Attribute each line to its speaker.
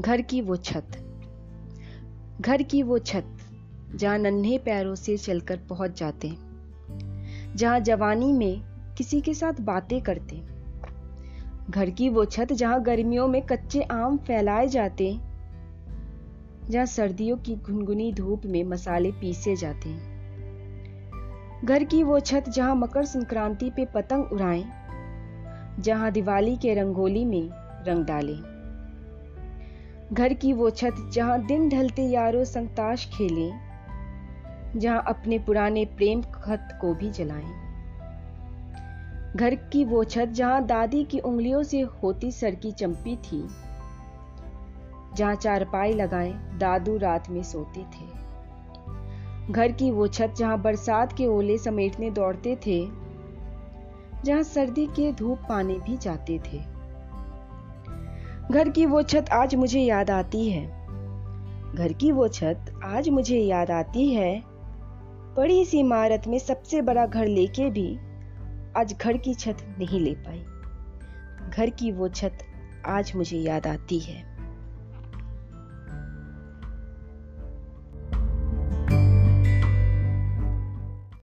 Speaker 1: घर की वो छत। घर की वो छत, जहाँ नन्हे पैरों से चलकर पहुँच जाते। जहाँ जवानी में किसी के साथ बातें करते। घर की वो छत, जहाँ गर्मियों में कच्चे आम फैलाए जाते। जहाँ सर्दियों की गुनगुनी धूप में मसाले पीसे जाते। घर की वो छत, जहाँ मकर संक्रांति पे पतंग उड़ाएँ। जहाँ दिवाली के रंगोली में रंग डालें। घर की वो छत जहाँ दिन ढलते यारों संग ताश खेलें, जहाँ अपने पुराने प्रेम खत को भी जलाएँ। घर की वो छत जहाँ दादी की उंगलियों से होती सर की चंपी थी, जहाँ चारपाई लगाए दादू रात में सोते थे। घर की वो छत जहाँ बरसात के ओले समेटने दौड़ते थे जहाँ सर्दी के धूप पाने भी जाते थे। घर की वो छत आज मुझे याद आती है। घर की वो छत आज मुझे याद आती है। बड़ी सी इमारत में सबसे बड़ा घर लेके भी आज घर की छत नहीं ले पाई। घर की वो छत आज मुझे याद आती है।